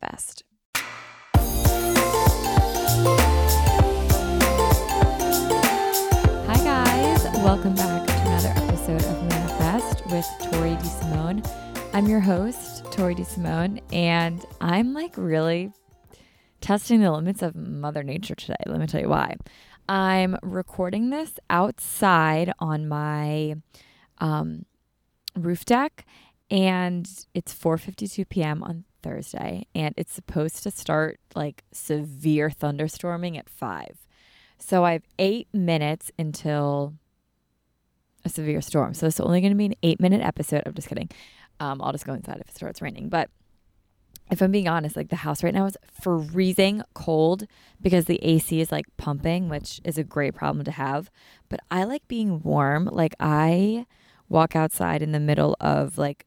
manifest. Hi, guys. Welcome back to another episode of Manifest with Tori DeSimone. I'm your host, Tori DeSimone, and I'm like really testing the limits of Mother Nature today. Let me tell you why. I'm recording this outside on my um, roof deck, and it's 4:52 p.m. on Thursday, and it's supposed to start like severe thunderstorming at five. So I have eight minutes until a severe storm. So it's only going to be an eight minute episode. I'm just kidding. Um, I'll just go inside if it starts raining. But if I'm being honest, like the house right now is freezing cold because the AC is like pumping, which is a great problem to have. But I like being warm. Like I walk outside in the middle of like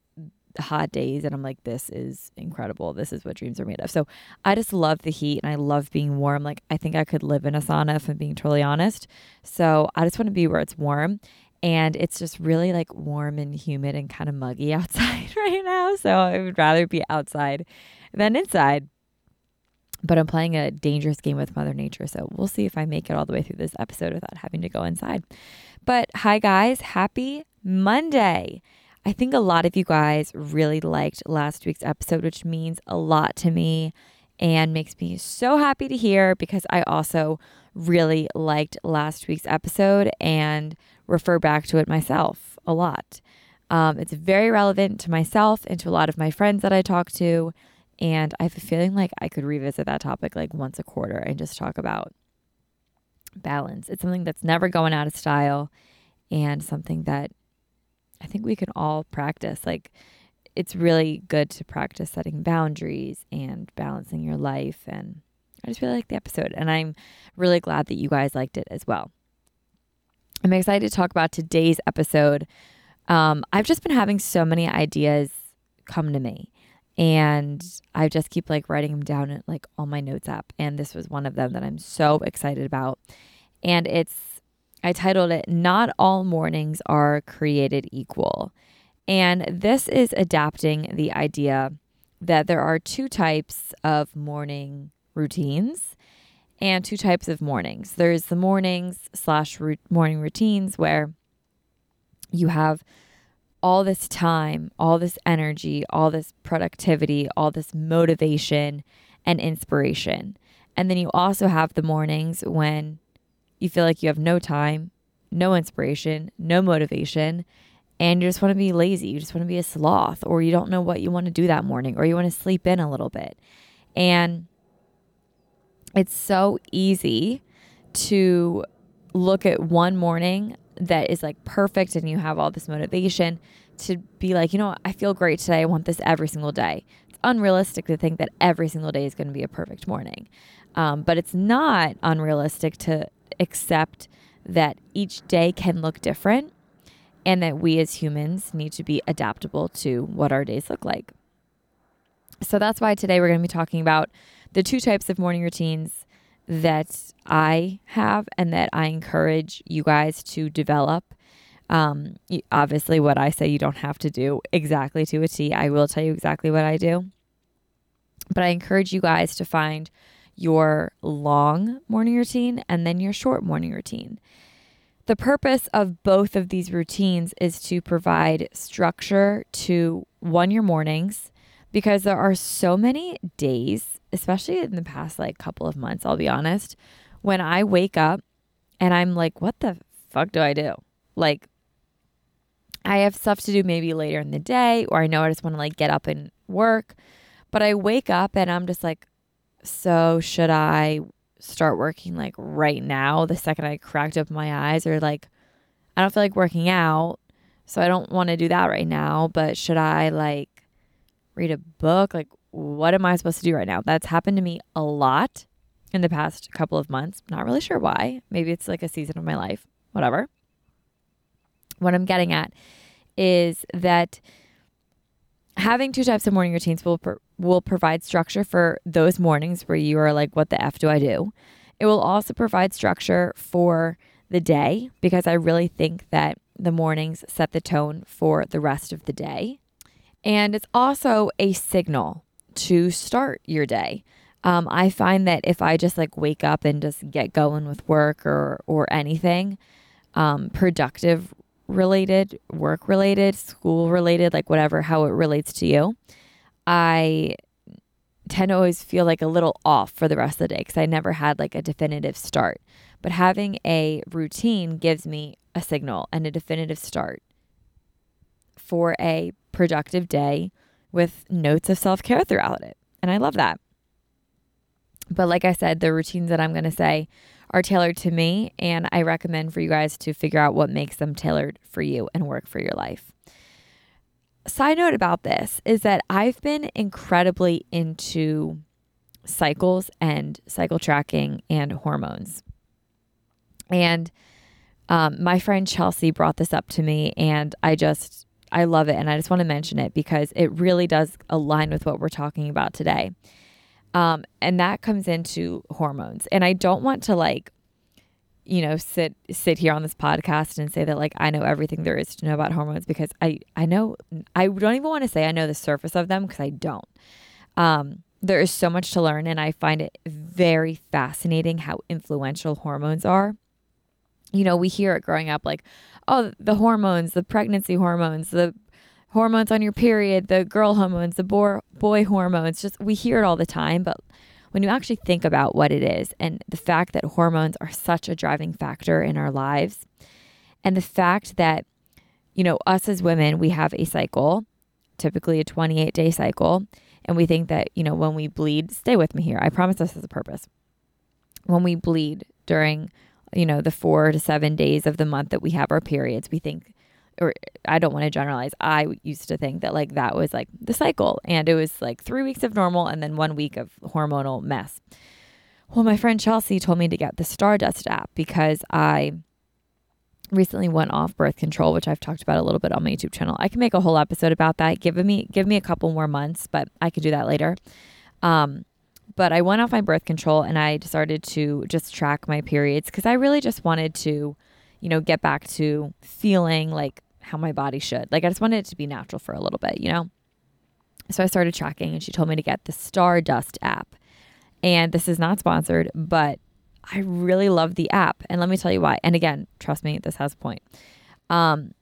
hot days and I'm like, this is incredible. This is what dreams are made of. So I just love the heat and I love being warm. Like, I think I could live in a sauna if I'm being totally honest. So I just want to be where it's warm. And it's just really like warm and humid and kind of muggy outside right now. So I would rather be outside than inside. But I'm playing a dangerous game with Mother Nature. So we'll see if I make it all the way through this episode without having to go inside. But hi, guys. Happy Monday. I think a lot of you guys really liked last week's episode, which means a lot to me and makes me so happy to hear because I also really liked last week's episode and refer back to it myself a lot. Um, it's very relevant to myself and to a lot of my friends that I talk to. And I have a feeling like I could revisit that topic like once a quarter and just talk about balance. It's something that's never going out of style and something that I think we can all practice. Like, it's really good to practice setting boundaries and balancing your life. And I just really like the episode. And I'm really glad that you guys liked it as well. I'm excited to talk about today's episode. Um, I've just been having so many ideas come to me. And I just keep like writing them down in like all my notes app. And this was one of them that I'm so excited about. And it's I titled it Not All Mornings Are Created Equal. And this is adapting the idea that there are two types of morning routines and two types of mornings. There's the mornings slash morning routines where you have all this time, all this energy, all this productivity, all this motivation and inspiration. And then you also have the mornings when you feel like you have no time, no inspiration, no motivation, and you just want to be lazy. You just want to be a sloth, or you don't know what you want to do that morning, or you want to sleep in a little bit. And it's so easy to look at one morning that is like perfect and you have all this motivation to be like, you know, I feel great today. I want this every single day. It's unrealistic to think that every single day is going to be a perfect morning. Um, but it's not unrealistic to accept that each day can look different and that we as humans need to be adaptable to what our days look like. So that's why today we're going to be talking about the two types of morning routines that I have and that I encourage you guys to develop. Um, obviously, what I say you don't have to do exactly to a T. I will tell you exactly what I do. But I encourage you guys to find your long morning routine and then your short morning routine. The purpose of both of these routines is to provide structure to one, your mornings, because there are so many days, especially in the past like couple of months, I'll be honest, when I wake up and I'm like, what the fuck do I do? Like, I have stuff to do maybe later in the day, or I know I just want to like get up and work. But I wake up and I'm just like, so should I start working like right now? The second I cracked open my eyes or like I don't feel like working out so I don't want to do that right now but should I like read a book? Like what am I supposed to do right now? That's happened to me a lot in the past couple of months. Not really sure why. Maybe it's like a season of my life. Whatever. What I'm getting at is that having two types of morning routines will will provide structure for those mornings where you are like, what the F do I do? It will also provide structure for the day because I really think that the mornings set the tone for the rest of the day. And it's also a signal to start your day. Um, I find that if I just like wake up and just get going with work or or anything um, productive related, work related, school related, like whatever, how it relates to you, I tend to always feel like a little off for the rest of the day because I never had like a definitive start. But having a routine gives me a signal and a definitive start for a productive day with notes of self care throughout it. And I love that. But like I said, the routines that I'm going to say are tailored to me, and I recommend for you guys to figure out what makes them tailored for you and work for your life side note about this is that I've been incredibly into cycles and cycle tracking and hormones. And um, my friend Chelsea brought this up to me, and I just, I love it. And I just want to mention it because it really does align with what we're talking about today. Um, and that comes into hormones. And I don't want to like you know sit sit here on this podcast and say that like I know everything there is to know about hormones because I I know I don't even want to say I know the surface of them because I don't. Um, there is so much to learn and I find it very fascinating how influential hormones are. You know, we hear it growing up like, oh, the hormones, the pregnancy hormones, the hormones on your period, the girl hormones, the boy boy hormones. Just we hear it all the time, but when you actually think about what it is and the fact that hormones are such a driving factor in our lives, and the fact that, you know, us as women, we have a cycle, typically a 28 day cycle, and we think that, you know, when we bleed, stay with me here, I promise this has a purpose. When we bleed during, you know, the four to seven days of the month that we have our periods, we think or I don't want to generalize. I used to think that like that was like the cycle and it was like 3 weeks of normal and then 1 week of hormonal mess. Well, my friend Chelsea told me to get the Stardust app because I recently went off birth control, which I've talked about a little bit on my YouTube channel. I can make a whole episode about that. Give me give me a couple more months, but I could do that later. Um, but I went off my birth control and I started to just track my periods because I really just wanted to, you know, get back to feeling like how my body should. Like I just wanted it to be natural for a little bit, you know? So I started tracking and she told me to get the Stardust app. And this is not sponsored, but I really love the app. And let me tell you why. And again, trust me, this has a point. Um,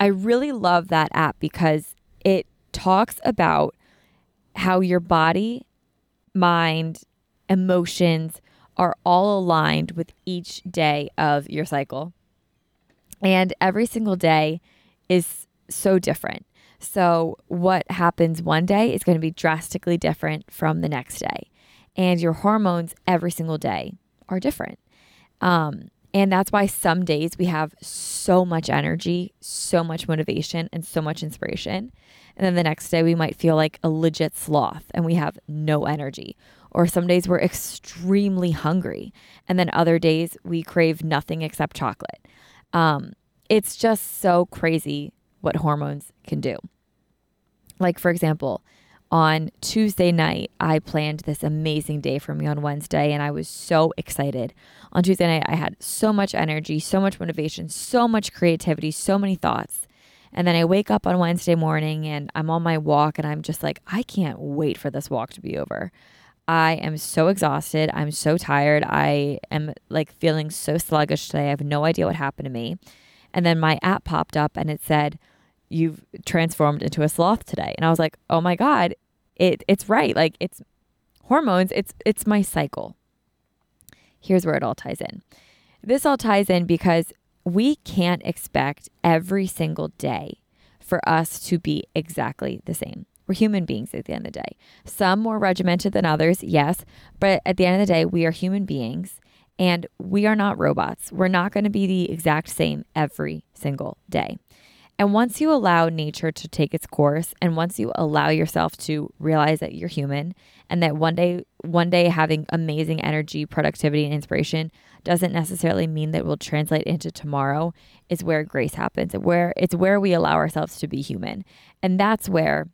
I really love that app because it talks about how your body, mind, emotions are all aligned with each day of your cycle. And every single day, is so different. So, what happens one day is going to be drastically different from the next day. And your hormones every single day are different. Um, And that's why some days we have so much energy, so much motivation, and so much inspiration. And then the next day we might feel like a legit sloth and we have no energy. Or some days we're extremely hungry. And then other days we crave nothing except chocolate. Um, it's just so crazy what hormones can do. Like, for example, on Tuesday night, I planned this amazing day for me on Wednesday, and I was so excited. On Tuesday night, I had so much energy, so much motivation, so much creativity, so many thoughts. And then I wake up on Wednesday morning and I'm on my walk, and I'm just like, I can't wait for this walk to be over. I am so exhausted. I'm so tired. I am like feeling so sluggish today. I have no idea what happened to me. And then my app popped up and it said, You've transformed into a sloth today. And I was like, Oh my God, it it's right. Like it's hormones, it's it's my cycle. Here's where it all ties in. This all ties in because we can't expect every single day for us to be exactly the same. We're human beings at the end of the day. Some more regimented than others, yes, but at the end of the day, we are human beings and we are not robots. We're not going to be the exact same every single day. And once you allow nature to take its course and once you allow yourself to realize that you're human and that one day one day having amazing energy, productivity and inspiration doesn't necessarily mean that will translate into tomorrow is where grace happens. Where it's where we allow ourselves to be human. And that's where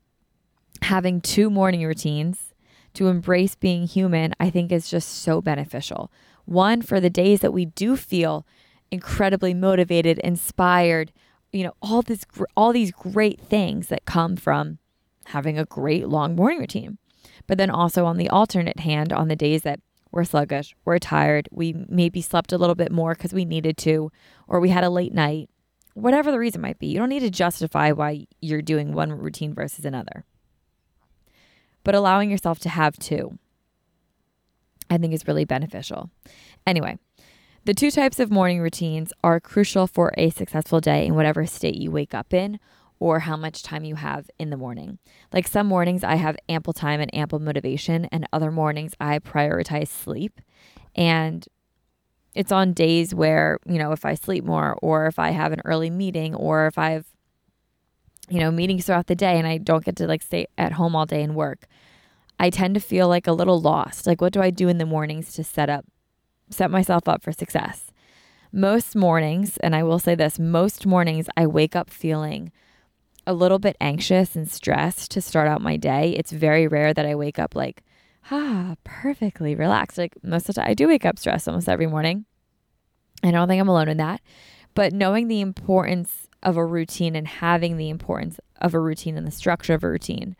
having two morning routines to embrace being human, I think is just so beneficial. One for the days that we do feel incredibly motivated, inspired, you know all this all these great things that come from having a great long morning routine. But then also on the alternate hand on the days that we're sluggish we're tired we maybe slept a little bit more because we needed to or we had a late night whatever the reason might be you don't need to justify why you're doing one routine versus another. But allowing yourself to have two i think is really beneficial anyway the two types of morning routines are crucial for a successful day in whatever state you wake up in or how much time you have in the morning. Like some mornings, I have ample time and ample motivation, and other mornings, I prioritize sleep. And it's on days where, you know, if I sleep more, or if I have an early meeting, or if I have, you know, meetings throughout the day and I don't get to like stay at home all day and work, I tend to feel like a little lost. Like, what do I do in the mornings to set up set myself up for success. Most mornings, and I will say this, most mornings I wake up feeling a little bit anxious and stressed to start out my day. It's very rare that I wake up like, ah, perfectly relaxed. Like most of the time, I do wake up stressed almost every morning. I don't think I'm alone in that. But knowing the importance of a routine and having the importance of a routine and the structure of a routine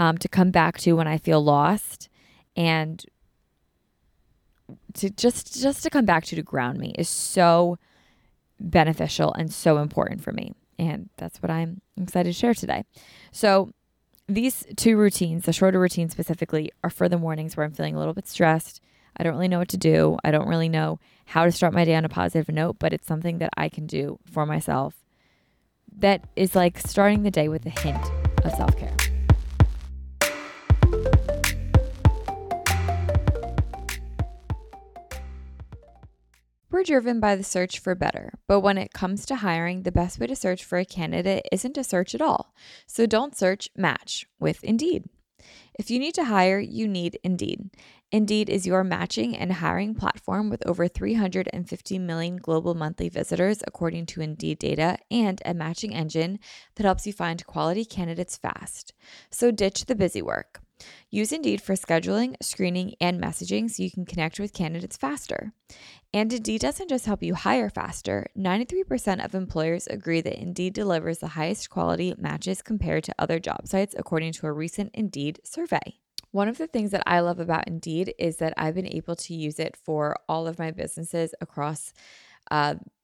um, to come back to when I feel lost and to just just to come back to to ground me is so beneficial and so important for me. And that's what I'm excited to share today. So these two routines, the shorter routine specifically, are for the mornings where I'm feeling a little bit stressed. I don't really know what to do. I don't really know how to start my day on a positive note, but it's something that I can do for myself that is like starting the day with a hint of self care. We're driven by the search for better, but when it comes to hiring, the best way to search for a candidate isn't to search at all. So don't search, match with Indeed. If you need to hire, you need Indeed. Indeed is your matching and hiring platform with over 350 million global monthly visitors, according to Indeed data, and a matching engine that helps you find quality candidates fast. So ditch the busy work. Use Indeed for scheduling, screening, and messaging so you can connect with candidates faster. And Indeed doesn't just help you hire faster. 93% of employers agree that Indeed delivers the highest quality matches compared to other job sites, according to a recent Indeed survey. One of the things that I love about Indeed is that I've been able to use it for all of my businesses across uh,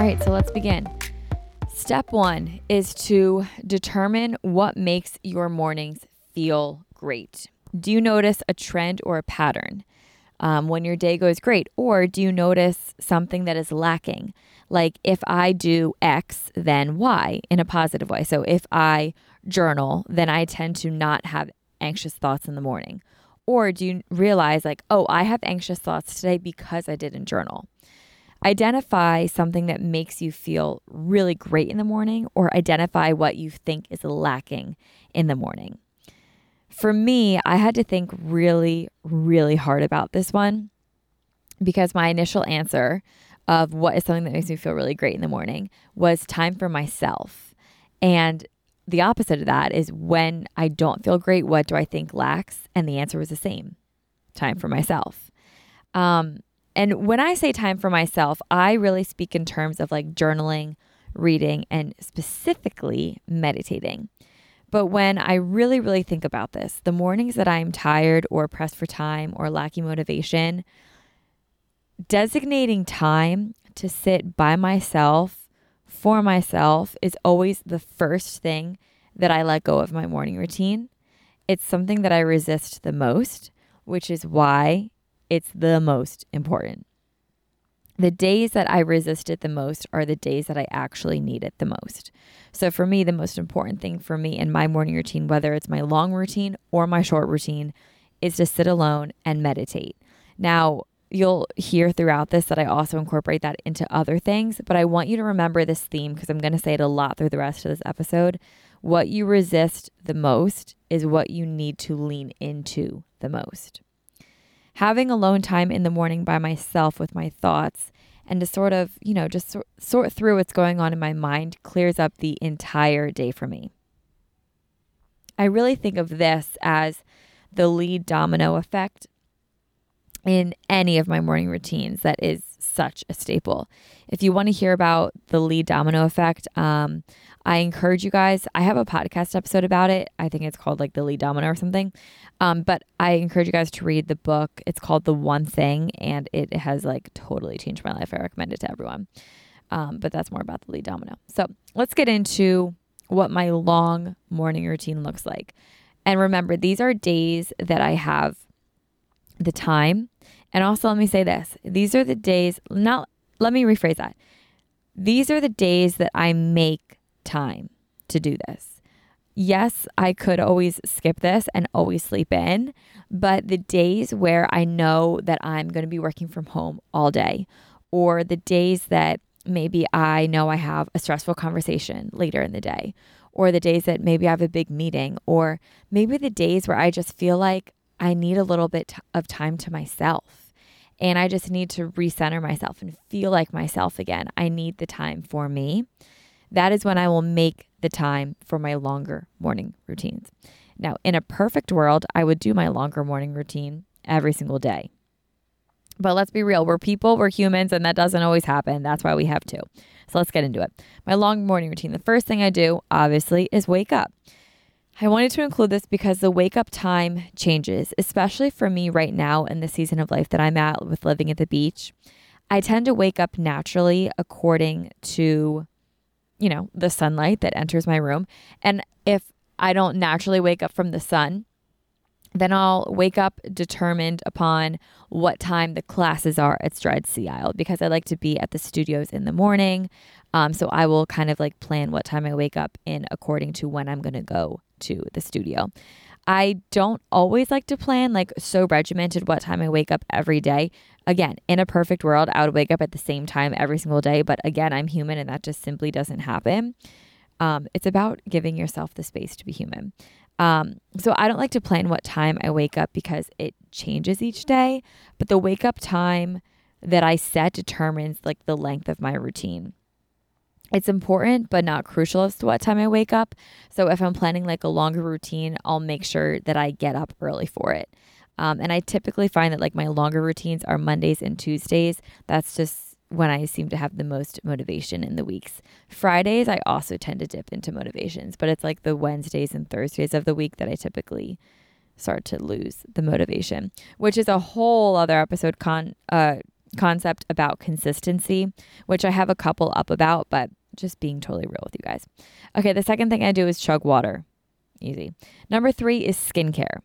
All right, so let's begin. Step one is to determine what makes your mornings feel great. Do you notice a trend or a pattern um, when your day goes great? Or do you notice something that is lacking? Like if I do X, then Y in a positive way. So if I journal, then I tend to not have anxious thoughts in the morning. Or do you realize, like, oh, I have anxious thoughts today because I didn't journal? Identify something that makes you feel really great in the morning, or identify what you think is lacking in the morning. For me, I had to think really, really hard about this one because my initial answer of what is something that makes me feel really great in the morning was time for myself. And the opposite of that is when I don't feel great, what do I think lacks? And the answer was the same time for myself. Um, and when I say time for myself, I really speak in terms of like journaling, reading, and specifically meditating. But when I really, really think about this, the mornings that I'm tired or pressed for time or lacking motivation, designating time to sit by myself for myself is always the first thing that I let go of my morning routine. It's something that I resist the most, which is why it's the most important. The days that I resist it the most are the days that I actually need it the most. So, for me, the most important thing for me in my morning routine, whether it's my long routine or my short routine, is to sit alone and meditate. Now, you'll hear throughout this that I also incorporate that into other things, but I want you to remember this theme because I'm going to say it a lot through the rest of this episode. What you resist the most is what you need to lean into the most having alone time in the morning by myself with my thoughts and to sort of, you know, just sort, through what's going on in my mind clears up the entire day for me. I really think of this as the lead domino effect in any of my morning routines that is such a staple. If you want to hear about the lead domino effect, um, I encourage you guys. I have a podcast episode about it. I think it's called like the lead domino or something. Um, but I encourage you guys to read the book. It's called The One Thing, and it has like totally changed my life. I recommend it to everyone. Um, but that's more about the lead domino. So let's get into what my long morning routine looks like. And remember, these are days that I have the time. And also, let me say this these are the days, not, let me rephrase that. These are the days that I make time to do this yes, I could always skip this and always sleep in, but the days where I know that I'm going to be working from home all day, or the days that maybe I know I have a stressful conversation later in the day, or the days that maybe I have a big meeting, or maybe the days where I just feel like I need a little bit of time to myself. And I just need to recenter myself and feel like myself again. I need the time for me. That is when I will make the time for my longer morning routines. Now, in a perfect world, I would do my longer morning routine every single day. But let's be real, we're people, we're humans, and that doesn't always happen. That's why we have to. So let's get into it. My long morning routine. The first thing I do, obviously, is wake up. I wanted to include this because the wake up time changes, especially for me right now in the season of life that I'm at with living at the beach. I tend to wake up naturally according to you know, the sunlight that enters my room. And if I don't naturally wake up from the sun, then I'll wake up determined upon what time the classes are at Stride Sea Isle because I like to be at the studios in the morning. Um, so I will kind of like plan what time I wake up in according to when I'm going to go to the studio. I don't always like to plan like so regimented what time I wake up every day. Again, in a perfect world, I would wake up at the same time every single day. But again, I'm human and that just simply doesn't happen. Um, it's about giving yourself the space to be human. Um, so I don't like to plan what time I wake up because it changes each day. But the wake up time that I set determines like the length of my routine. It's important, but not crucial as to what time I wake up. So if I'm planning like a longer routine, I'll make sure that I get up early for it. Um, and I typically find that like my longer routines are Mondays and Tuesdays. That's just when I seem to have the most motivation in the weeks. Fridays, I also tend to dip into motivations, but it's like the Wednesdays and Thursdays of the week that I typically start to lose the motivation, which is a whole other episode con uh concept about consistency, which I have a couple up about, but just being totally real with you guys. Okay, the second thing I do is chug water. Easy. Number three is skincare.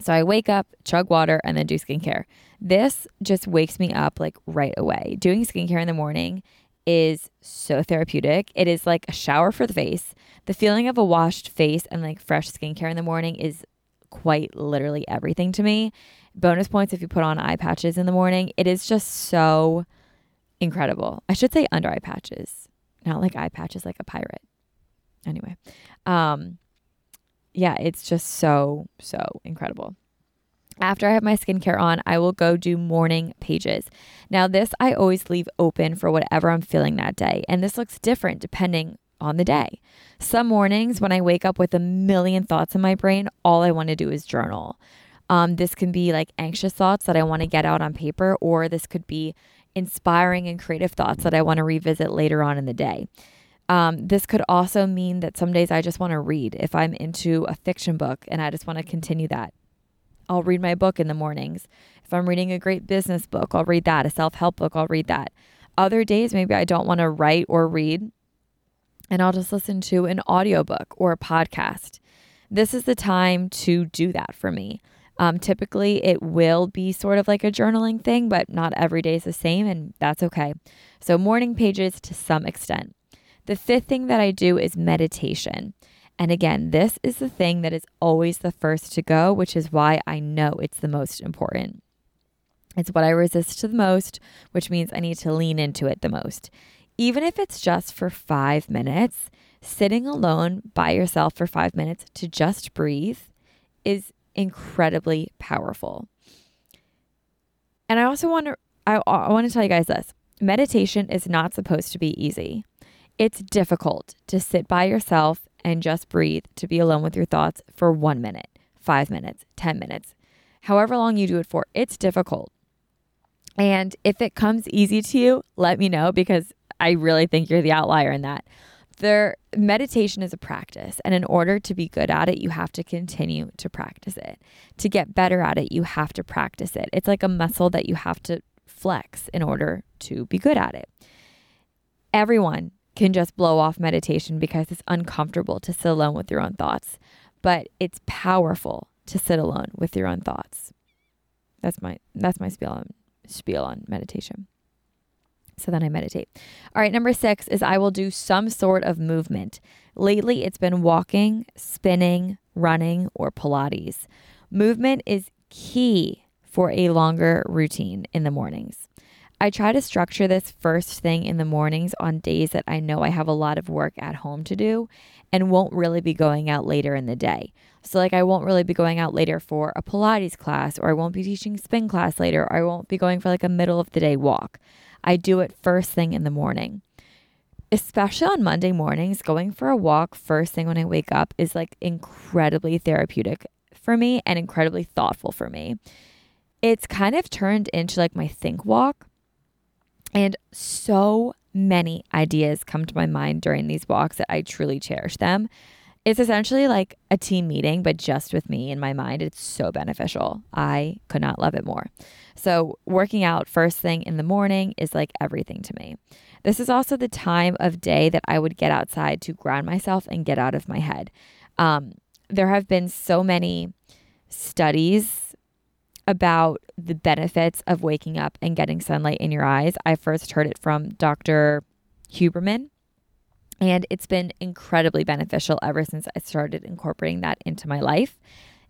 So I wake up, chug water, and then do skincare. This just wakes me up like right away. Doing skincare in the morning is so therapeutic. It is like a shower for the face. The feeling of a washed face and like fresh skincare in the morning is quite literally everything to me. Bonus points if you put on eye patches in the morning. It is just so incredible. I should say under eye patches, not like eye patches like a pirate. Anyway, um, yeah, it's just so, so incredible. After I have my skincare on, I will go do morning pages. Now, this I always leave open for whatever I'm feeling that day. And this looks different depending on the day. Some mornings, when I wake up with a million thoughts in my brain, all I want to do is journal. Um, this can be like anxious thoughts that I want to get out on paper, or this could be inspiring and creative thoughts that I want to revisit later on in the day. Um, this could also mean that some days I just want to read. If I'm into a fiction book and I just want to continue that, I'll read my book in the mornings. If I'm reading a great business book, I'll read that. A self help book, I'll read that. Other days, maybe I don't want to write or read, and I'll just listen to an audiobook or a podcast. This is the time to do that for me. Um, typically, it will be sort of like a journaling thing, but not every day is the same, and that's okay. So, morning pages to some extent. The fifth thing that I do is meditation. And again, this is the thing that is always the first to go, which is why I know it's the most important. It's what I resist to the most, which means I need to lean into it the most. Even if it's just for five minutes, sitting alone by yourself for five minutes to just breathe is incredibly powerful. And I also want to I, I want to tell you guys this. Meditation is not supposed to be easy. It's difficult to sit by yourself and just breathe, to be alone with your thoughts for 1 minute, 5 minutes, 10 minutes. However long you do it for, it's difficult. And if it comes easy to you, let me know because I really think you're the outlier in that. There meditation is a practice and in order to be good at it, you have to continue to practice it. To get better at it, you have to practice it. It's like a muscle that you have to flex in order to be good at it. Everyone can just blow off meditation because it's uncomfortable to sit alone with your own thoughts, but it's powerful to sit alone with your own thoughts. That's my that's my spiel on spiel on meditation. So then I meditate. All right, number six is I will do some sort of movement. Lately, it's been walking, spinning, running, or Pilates. Movement is key for a longer routine in the mornings. I try to structure this first thing in the mornings on days that I know I have a lot of work at home to do and won't really be going out later in the day. So, like, I won't really be going out later for a Pilates class, or I won't be teaching spin class later, or I won't be going for like a middle of the day walk. I do it first thing in the morning. Especially on Monday mornings, going for a walk first thing when I wake up is like incredibly therapeutic for me and incredibly thoughtful for me. It's kind of turned into like my think walk. And so many ideas come to my mind during these walks that I truly cherish them. It's essentially like a team meeting, but just with me in my mind. It's so beneficial. I could not love it more. So, working out first thing in the morning is like everything to me. This is also the time of day that I would get outside to ground myself and get out of my head. Um, there have been so many studies about the benefits of waking up and getting sunlight in your eyes. I first heard it from Dr. Huberman and it's been incredibly beneficial ever since I started incorporating that into my life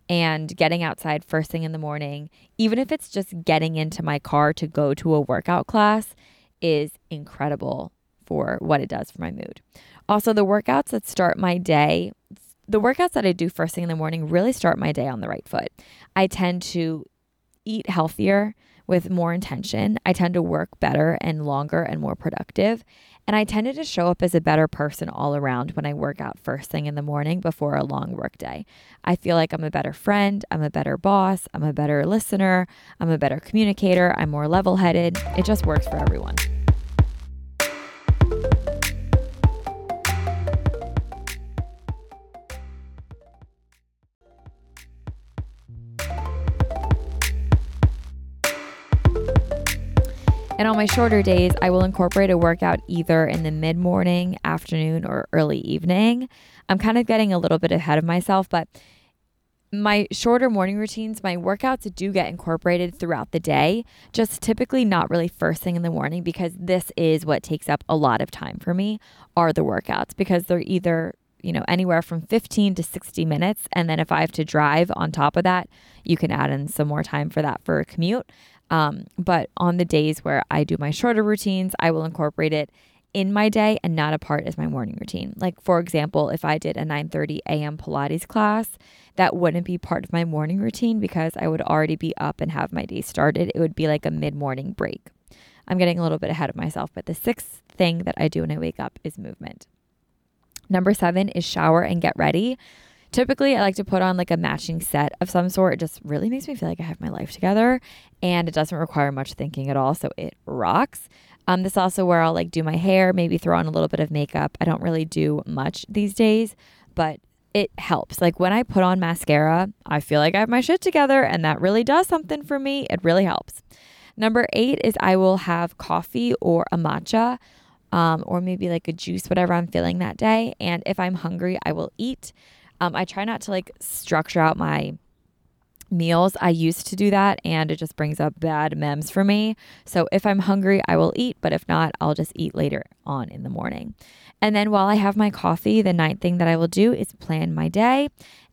and getting outside first thing in the morning, even if it's just getting into my car to go to a workout class, is incredible for what it does for my mood. Also, the workouts that start my day, the workouts that I do first thing in the morning really start my day on the right foot. I tend to eat healthier with more intention. I tend to work better and longer and more productive. And I tended to show up as a better person all around when I work out first thing in the morning before a long work day. I feel like I'm a better friend, I'm a better boss, I'm a better listener, I'm a better communicator, I'm more level headed. It just works for everyone. And on my shorter days, I will incorporate a workout either in the mid morning, afternoon, or early evening. I'm kind of getting a little bit ahead of myself, but my shorter morning routines, my workouts do get incorporated throughout the day, just typically not really first thing in the morning because this is what takes up a lot of time for me are the workouts because they're either you know anywhere from 15 to 60 minutes and then if i have to drive on top of that you can add in some more time for that for a commute um, but on the days where I do my shorter routines, I will incorporate it in my day and not a part as my morning routine. Like for example, if I did a 9:30 a.m. Pilates class, that wouldn't be part of my morning routine because I would already be up and have my day started. It would be like a mid-morning break. I'm getting a little bit ahead of myself, but the sixth thing that I do when I wake up is movement. Number 7 is shower and get ready. Typically, I like to put on like a matching set of some sort. It just really makes me feel like I have my life together and it doesn't require much thinking at all. So it rocks. Um, this is also where I'll like do my hair, maybe throw on a little bit of makeup. I don't really do much these days, but it helps. Like when I put on mascara, I feel like I have my shit together, and that really does something for me. It really helps. Number eight is I will have coffee or a matcha, um, or maybe like a juice, whatever I'm feeling that day. And if I'm hungry, I will eat. Um, I try not to like structure out my meals. I used to do that and it just brings up bad memes for me. So if I'm hungry, I will eat, but if not, I'll just eat later on in the morning. And then while I have my coffee, the ninth thing that I will do is plan my day.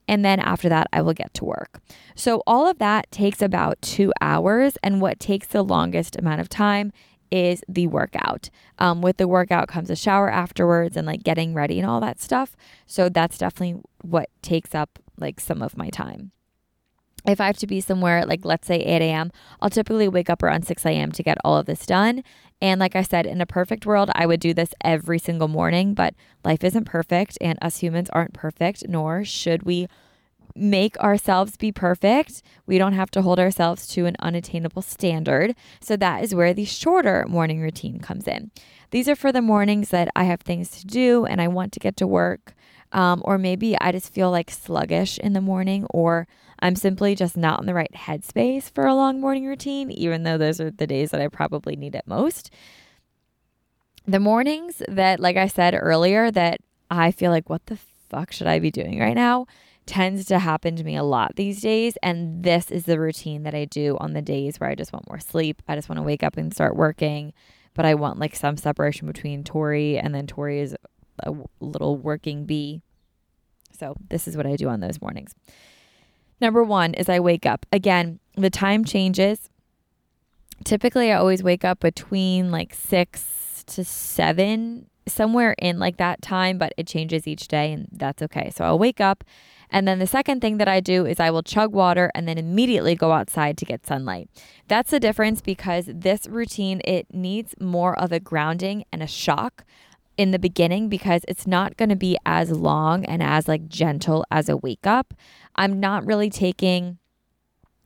And then after that, I will get to work. So all of that takes about two hours. And what takes the longest amount of time is the workout. Um, with the workout comes a shower afterwards and like getting ready and all that stuff. So that's definitely what takes up like some of my time. If I have to be somewhere, like let's say 8 a.m., I'll typically wake up around 6 a.m. to get all of this done. And like I said, in a perfect world, I would do this every single morning, but life isn't perfect, and us humans aren't perfect, nor should we make ourselves be perfect. We don't have to hold ourselves to an unattainable standard. So that is where the shorter morning routine comes in. These are for the mornings that I have things to do and I want to get to work. Um, or maybe I just feel like sluggish in the morning, or I'm simply just not in the right headspace for a long morning routine, even though those are the days that I probably need it most. The mornings that, like I said earlier, that I feel like, what the fuck should I be doing right now? Tends to happen to me a lot these days. And this is the routine that I do on the days where I just want more sleep. I just want to wake up and start working, but I want like some separation between Tori and then Tori is a little working bee. So this is what I do on those mornings. Number one is I wake up. Again, the time changes. Typically, I always wake up between like six to seven, somewhere in like that time, but it changes each day, and that's okay. So I'll wake up and then the second thing that I do is I will chug water and then immediately go outside to get sunlight. That's the difference because this routine it needs more of a grounding and a shock in the beginning because it's not going to be as long and as like gentle as a wake up. I'm not really taking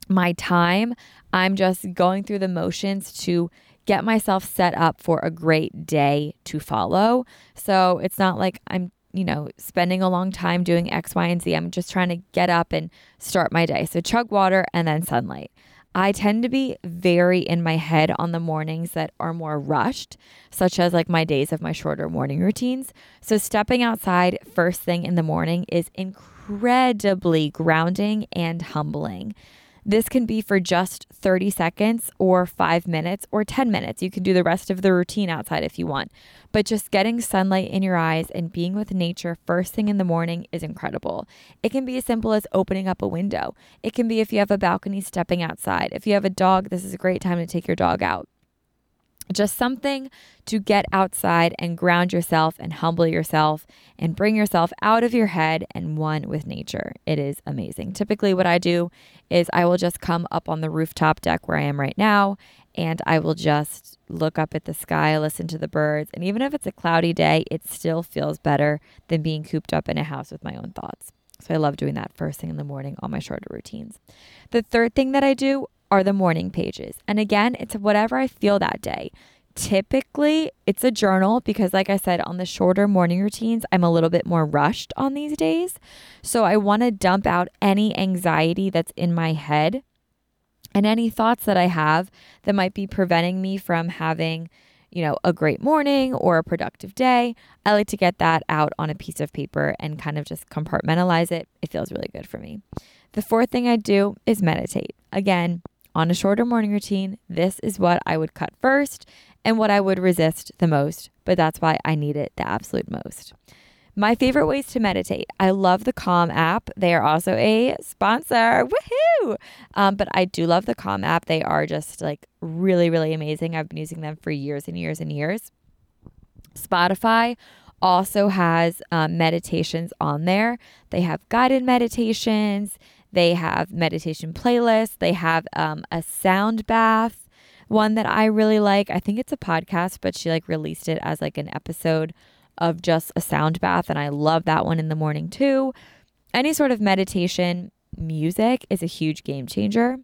my time. I'm just going through the motions to get myself set up for a great day to follow. So it's not like I'm you know, spending a long time doing X, Y, and Z. I'm just trying to get up and start my day. So, chug water and then sunlight. I tend to be very in my head on the mornings that are more rushed, such as like my days of my shorter morning routines. So, stepping outside first thing in the morning is incredibly grounding and humbling. This can be for just 30 seconds or five minutes or 10 minutes. You can do the rest of the routine outside if you want. But just getting sunlight in your eyes and being with nature first thing in the morning is incredible. It can be as simple as opening up a window. It can be if you have a balcony, stepping outside. If you have a dog, this is a great time to take your dog out just something to get outside and ground yourself and humble yourself and bring yourself out of your head and one with nature. It is amazing. Typically, what I do is I will just come up on the rooftop deck where I am right now and I will just look up at the sky, listen to the birds. And even if it's a cloudy day, it still feels better than being cooped up in a house with my own thoughts. So I love doing that first thing in the morning on my shorter routines. The third thing that I do are the morning pages. And again, it's whatever I feel that day. Typically, it's a journal because, like I said, on the shorter morning routines, I'm a little bit more rushed on these days. So I want to dump out any anxiety that's in my head and any thoughts that I have that might be preventing me from having, you know, a great morning or a productive day. I like to get that out on a piece of paper and kind of just compartmentalize it. It feels really good for me. The fourth thing I do is meditate. Again, on a shorter morning routine, this is what I would cut first and what I would resist the most, but that's why I need it the absolute most. My favorite ways to meditate. I love the Calm app. They are also a sponsor. Woohoo! Um, but I do love the Calm app. They are just like really, really amazing. I've been using them for years and years and years. Spotify also has um, meditations on there. They have guided meditations. They have meditation playlists. They have um, a sound bath, one that I really like. I think it's a podcast, but she like released it as like an episode of just a sound bath. And I love that one in the morning too. Any sort of meditation music is a huge game changer.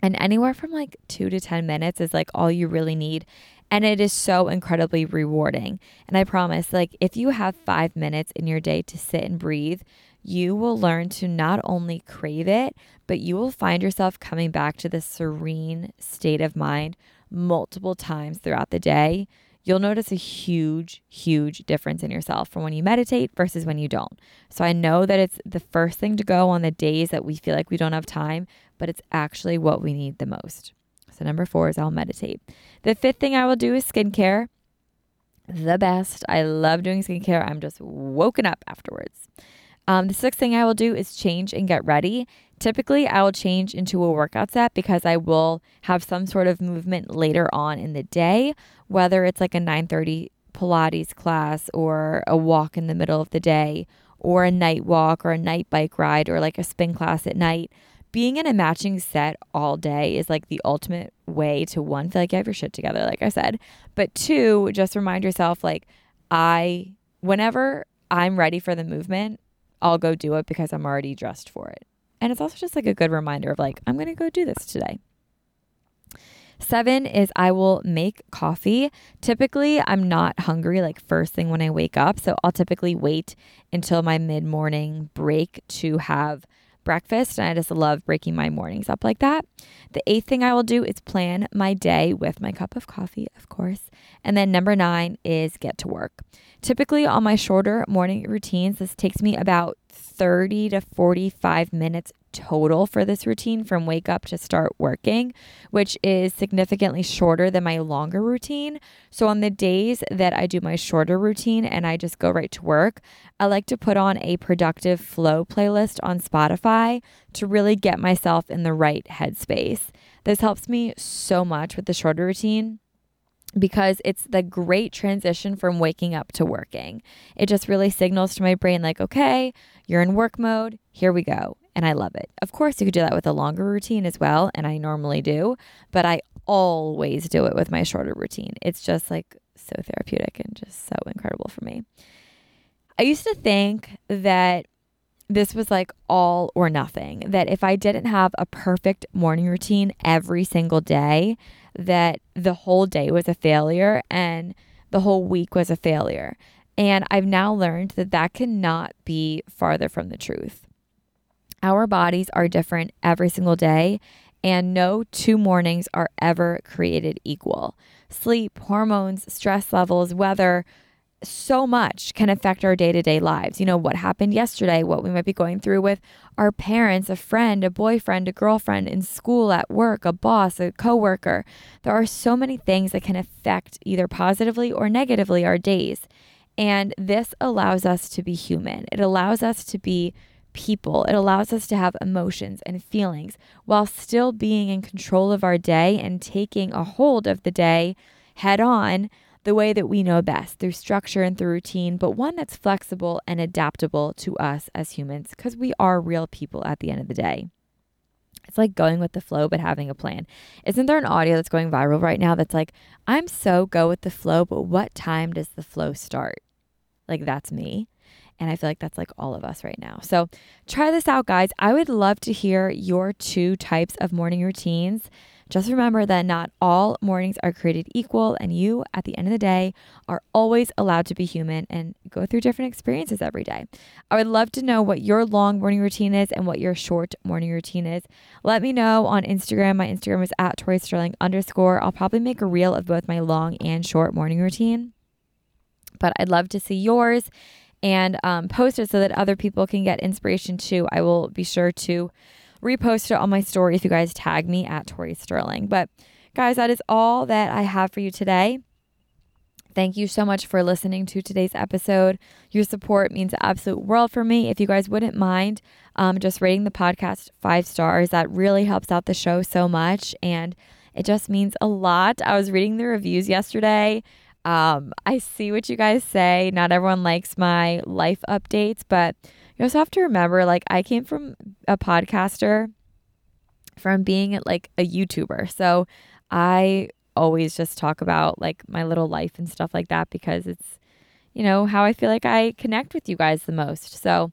And anywhere from like two to 10 minutes is like all you really need. And it is so incredibly rewarding. And I promise, like, if you have five minutes in your day to sit and breathe, you will learn to not only crave it, but you will find yourself coming back to this serene state of mind multiple times throughout the day. You'll notice a huge, huge difference in yourself from when you meditate versus when you don't. So I know that it's the first thing to go on the days that we feel like we don't have time, but it's actually what we need the most. So, number four is I'll meditate. The fifth thing I will do is skincare. The best. I love doing skincare. I'm just woken up afterwards. Um, the sixth thing I will do is change and get ready. Typically, I will change into a workout set because I will have some sort of movement later on in the day, whether it's like a 9:30 Pilates class or a walk in the middle of the day or a night walk or a night bike ride or like a spin class at night being in a matching set all day is like the ultimate way to one, feel like you have your shit together, like I said. But two, just remind yourself, like, I, whenever I'm ready for the movement, I'll go do it because I'm already dressed for it. And it's also just like a good reminder of like, I'm going to go do this today. Seven is I will make coffee. Typically, I'm not hungry like first thing when I wake up. So I'll typically wait until my mid morning break to have breakfast, and I just love breaking my mornings up like that. The eighth thing I will do is plan my day with my cup of coffee, of course. And then number nine is get to work. Typically, on my shorter morning routines, this takes me about 30 to 45 minutes total for this routine from wake up to start working, which is significantly shorter than my longer routine. So, on the days that I do my shorter routine and I just go right to work, I like to put on a productive flow playlist on Spotify to really get myself in the right headspace. This helps me so much with the shorter routine because it's the great transition from waking up to working. It just really signals to my brain, like, okay, you're in work mode, here we go and I love it. Of course, you could do that with a longer routine as well, and I normally do, but I always do it with my shorter routine. It's just like so therapeutic and just so incredible for me. I used to think that this was like all or nothing, that if I didn't have a perfect morning routine every single day, that the whole day was a failure and the whole week was a failure. And I've now learned that that cannot be farther from the truth. Our bodies are different every single day, and no two mornings are ever created equal. Sleep, hormones, stress levels, weather, so much can affect our day to day lives. You know, what happened yesterday, what we might be going through with our parents, a friend, a boyfriend, a girlfriend, in school, at work, a boss, a coworker. There are so many things that can affect either positively or negatively our days. And this allows us to be human. It allows us to be people. It allows us to have emotions and feelings while still being in control of our day and taking a hold of the day head on the way that we know best through structure and through routine, but one that's flexible and adaptable to us as humans because we are real people at the end of the day. It's like going with the flow, but having a plan. Isn't there an audio that's going viral right now that's like, I'm so go with the flow, but what time does the flow start? Like, that's me. And I feel like that's like all of us right now. So try this out, guys. I would love to hear your two types of morning routines. Just remember that not all mornings are created equal, and you, at the end of the day, are always allowed to be human and go through different experiences every day. I would love to know what your long morning routine is and what your short morning routine is. Let me know on Instagram. My Instagram is at Tori Sterling underscore. I'll probably make a reel of both my long and short morning routine, but I'd love to see yours and um, post it so that other people can get inspiration too. I will be sure to repost it on my story if you guys tag me at Tori Sterling. But guys, that is all that I have for you today. Thank you so much for listening to today's episode. Your support means the absolute world for me. If you guys wouldn't mind um, just rating the podcast five stars, that really helps out the show so much. And it just means a lot. I was reading the reviews yesterday. Um, I see what you guys say. Not everyone likes my life updates, but you also have to remember like I came from a podcaster from being like a YouTuber. So I always just talk about like my little life and stuff like that because it's you know how I feel like I connect with you guys the most. So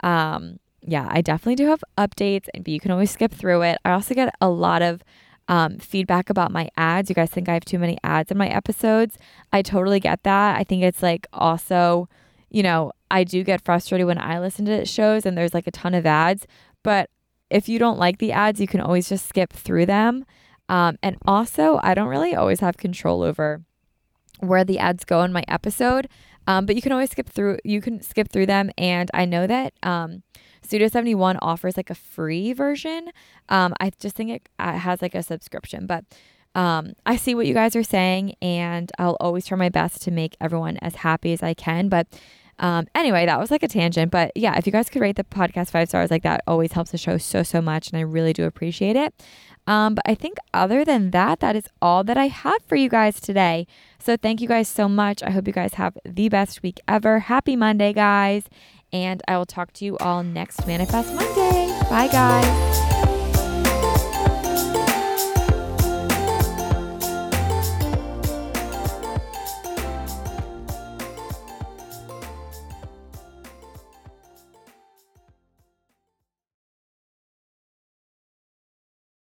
um yeah, I definitely do have updates, and you can always skip through it. I also get a lot of um, feedback about my ads. You guys think I have too many ads in my episodes. I totally get that. I think it's like also, you know, I do get frustrated when I listen to shows and there's like a ton of ads. But if you don't like the ads, you can always just skip through them. Um, and also, I don't really always have control over where the ads go in my episode. Um, but you can always skip through. You can skip through them, and I know that um, Studio 71 offers like a free version. Um, I just think it uh, has like a subscription, but um, I see what you guys are saying, and I'll always try my best to make everyone as happy as I can. But um, anyway, that was like a tangent. But yeah, if you guys could rate the podcast five stars, like that always helps the show so, so much. And I really do appreciate it. Um, but I think other than that, that is all that I have for you guys today. So thank you guys so much. I hope you guys have the best week ever. Happy Monday, guys. And I will talk to you all next Manifest Monday. Bye, guys.